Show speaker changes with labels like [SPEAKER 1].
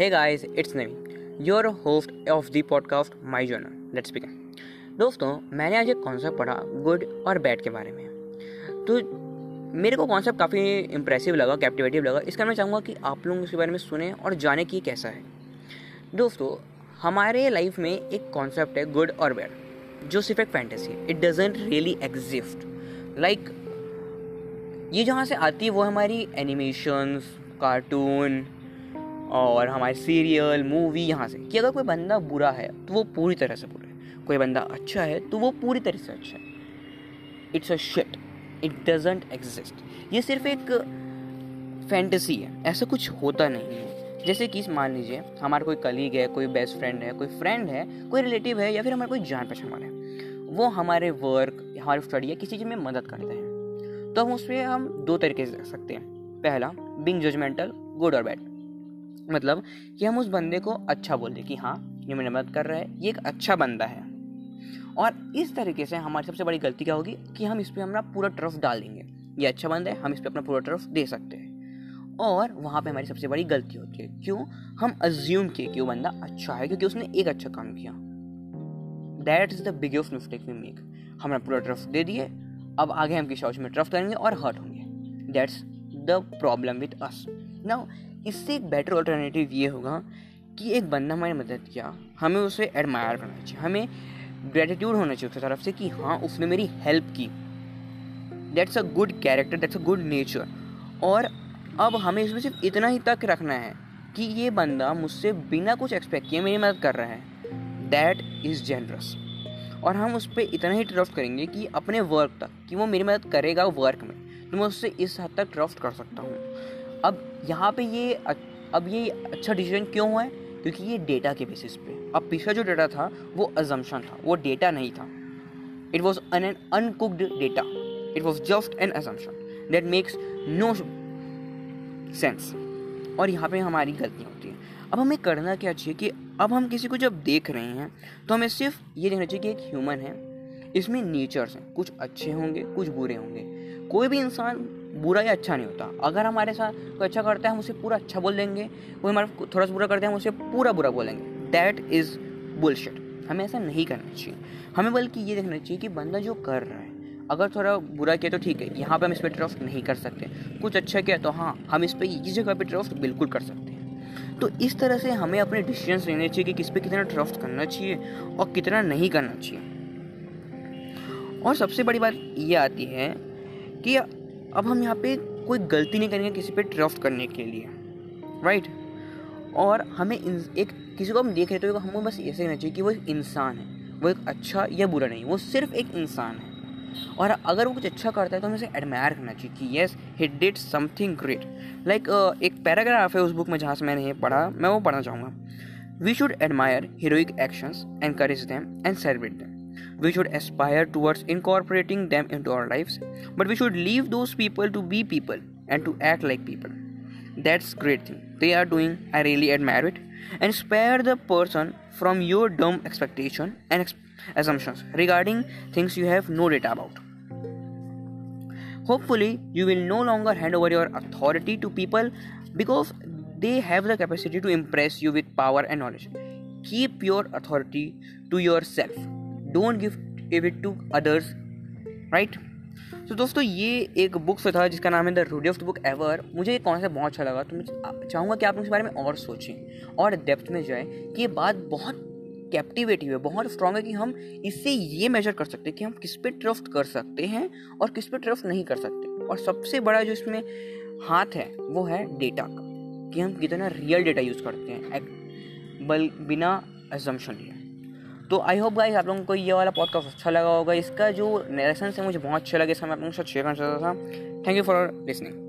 [SPEAKER 1] Hey guys, it's Naveen, your host of the podcast My Journal. Let's begin. दोस्तों मैंने आज एक concept पढ़ा गुड और बैड के बारे में। तो मेरे को कॉन्सेप्ट काफ़ी इंप्रेसिव लगा कैप्टिवेटिव लगा। इसका मैं चाहूँगा कि आप लोग उसके बारे में सुने और जाने कि कैसा है। दोस्तों हमारे लाइफ में एक कॉन्सेप्ट है गुड और बैड जो सिर्फ़ एक फैंटेसी है। It doesn't really exist like ये जहाँ से आती है वो हमारी एनिमेशंस कार्टून और हमारे सीरियल, मूवी यहाँ से। कि अगर कोई बंदा बुरा है तो वो पूरी तरह से बुरा है। कोई बंदा अच्छा है तो वो पूरी तरह से अच्छा है। It's a shit it doesn't exist ये सिर्फ़ एक फैंटेसी है। ऐसा कुछ होता नहीं है। जैसे कि मान लीजिए, हमारा कोई कलीग है, कोई बेस्ट फ्रेंड है, कोई फ्रेंड है, कोई रिलेटिव है, या फिर हमारा कोई जान पहचान वाला है। वो हमारे वर्क हमारे स्टडी या किसी चीज़ में मदद करते हैं। तो हम उसमें हम दो तरीके से रख सकते हैं। पहला बिंग जजमेंटल गुड और बैड मतलब कि हम उस बंदे को अच्छा बोल दें कि हाँ ये मेरी मदद कर रहा है, ये एक अच्छा बंदा है। और इस तरीके से हमारी सबसे बड़ी गलती क्या होगी कि हम इस पर अपना पूरा ट्रफ डाल देंगे। ये अच्छा बंदा है, हम इस पर अपना पूरा ट्रफ दे सकते हैं। और वहाँ पे हमारी सबसे बड़ी गलती होती है, क्यों? हम अज्यूम किए कि वो बंदा अच्छा है, क्योंकि उसने एक अच्छा काम किया। That is the biggest mistake we make हमने पूरा ट्रफ दे दिए, अब आगे हम किसी हाउस में ट्रफ करेंगे और हर्ट होंगे। That's the problem with us now इससे एक बेटर ऑल्टरनेटिव ये होगा कि एक बंदा हमारी मदद किया। हमें उसे एडमायर करना चाहिए। हमें ग्रेटिट्यूड होना चाहिए उसकी तरफ़ से कि हाँ उसने मेरी हेल्प की। That's a good character that's a good nature और अब हमें इसमें सिर्फ़ इतना ही तक रखना है कि ये बंदा मुझसे बिना कुछ एक्सपेक्ट किए मेरी मदद कर रहा है। दैट इज़ जेनरस और हम उस पर इतना ही ट्रस्ट करेंगे कि अपने वर्क तक, कि वो मेरी मदद करेगा वर्क में। तो मैं उससे इस हद तक ट्रस्ट कर सकता हूँ। अब यहाँ पे ये अब ये अच्छा डिसीज़न क्यों हुआ है? क्योंकि ये डेटा के बेसिस पे अब पिछला जो डेटा था, वो अजम्पन था, वो डेटा नहीं था। It was an an uncooked data it was just an assumption that makes no sense और यहाँ पे हमारी गलतियाँ होती हैं। अब हमें करना क्या चाहिए कि अब हम किसी को जब देख रहे हैं तो हमें सिर्फ़ ये देखना चाहिए कि एक ह्यूमन है। इसमें नेचर्स हैं। कुछ अच्छे होंगे, कुछ बुरे होंगे। कोई भी इंसान बुरा या अच्छा नहीं होता। अगर हमारे साथ कोई अच्छा करता है, हम उसे पूरा अच्छा बोल देंगे। कोई हमारा थोड़ा सा बुरा करता है, हम उसे पूरा बुरा बोलेंगे। दैट इज़ बुलशिट हमें ऐसा नहीं करना चाहिए। हमें बल्कि ये देखना चाहिए कि बंदा जो कर रहा है, अगर थोड़ा बुरा किया तो ठीक है, यहाँ पे हम इस पर ट्रस्ट नहीं कर सकते। कुछ अच्छा किया तो हाँ हम इस पर इस जगह पर ट्रस्ट बिल्कुल कर सकते हैं। तो इस तरह से हमें अपने डिसीज़न लेने चाहिए कि किस पे कितना ट्रस्ट करना चाहिए और कितना नहीं करना चाहिए। और सबसे बड़ी बात ये आती है कि अब हम यहाँ पे कोई गलती नहीं करेंगे किसी पे ट्रस्ट करने के लिए राइट और हमें एक, किसी को हम देख रहे तो हमें बस ऐसे रहना चाहिए कि वो एक इंसान है, वो एक अच्छा या बुरा नहीं, वो सिर्फ़ एक इंसान है। और अगर वो कुछ अच्छा करता है तो हमें उसे एडमायर करना चाहिए कि yes he did something great like एक पैराग्राफ है उस बुक में जहाँ से मैंने ये पढ़ा, मैं वो पढ़ना चाहूँगा। We should admire heroic actions encourage them and celebrate them we should aspire towards incorporating them into our lives, but we should leave those people to be people and to act like people. That's great thing they are doing. I really admire it. And spare the person from your dumb expectation and ex- assumptions regarding things you have no data about. Hopefully, you will no longer hand over your authority to people because they have the capacity to impress you with power and knowledge. Keep your authority to yourself don't give it to others, right? तो दोस्तों, ये एक book था जिसका नाम है the रूडियस्ट book ever. मुझे ये कौन सा बहुत अच्छा लगा तो मैं चाहूँगा कि आप इस बारे में और सोचें और डेप्थ में जाए कि ये बात बहुत कैप्टिवेटिव है, बहुत स्ट्रांग है कि हम इससे ये मेजर कर सकते हैं कि हम किस पे ट्रस्ट कर सकते हैं और किस पे ट्रस्ट नहीं कर सकते। और सबसे बड़ा जो इसमें हाथ है, वो है डेटा का, कि हम कितना रियल डेटा यूज़ करते हैं बल बिना एजम्पन लिए तो आई होप गाइस आप लोगों को ये वाला पॉडकास्ट अच्छा लगा होगा। इसका जो नरेशन से मुझे बहुत अच्छा लगा। इसका मैं आप लोगों के साथ शेयर करना चाहता था। Thank you for listening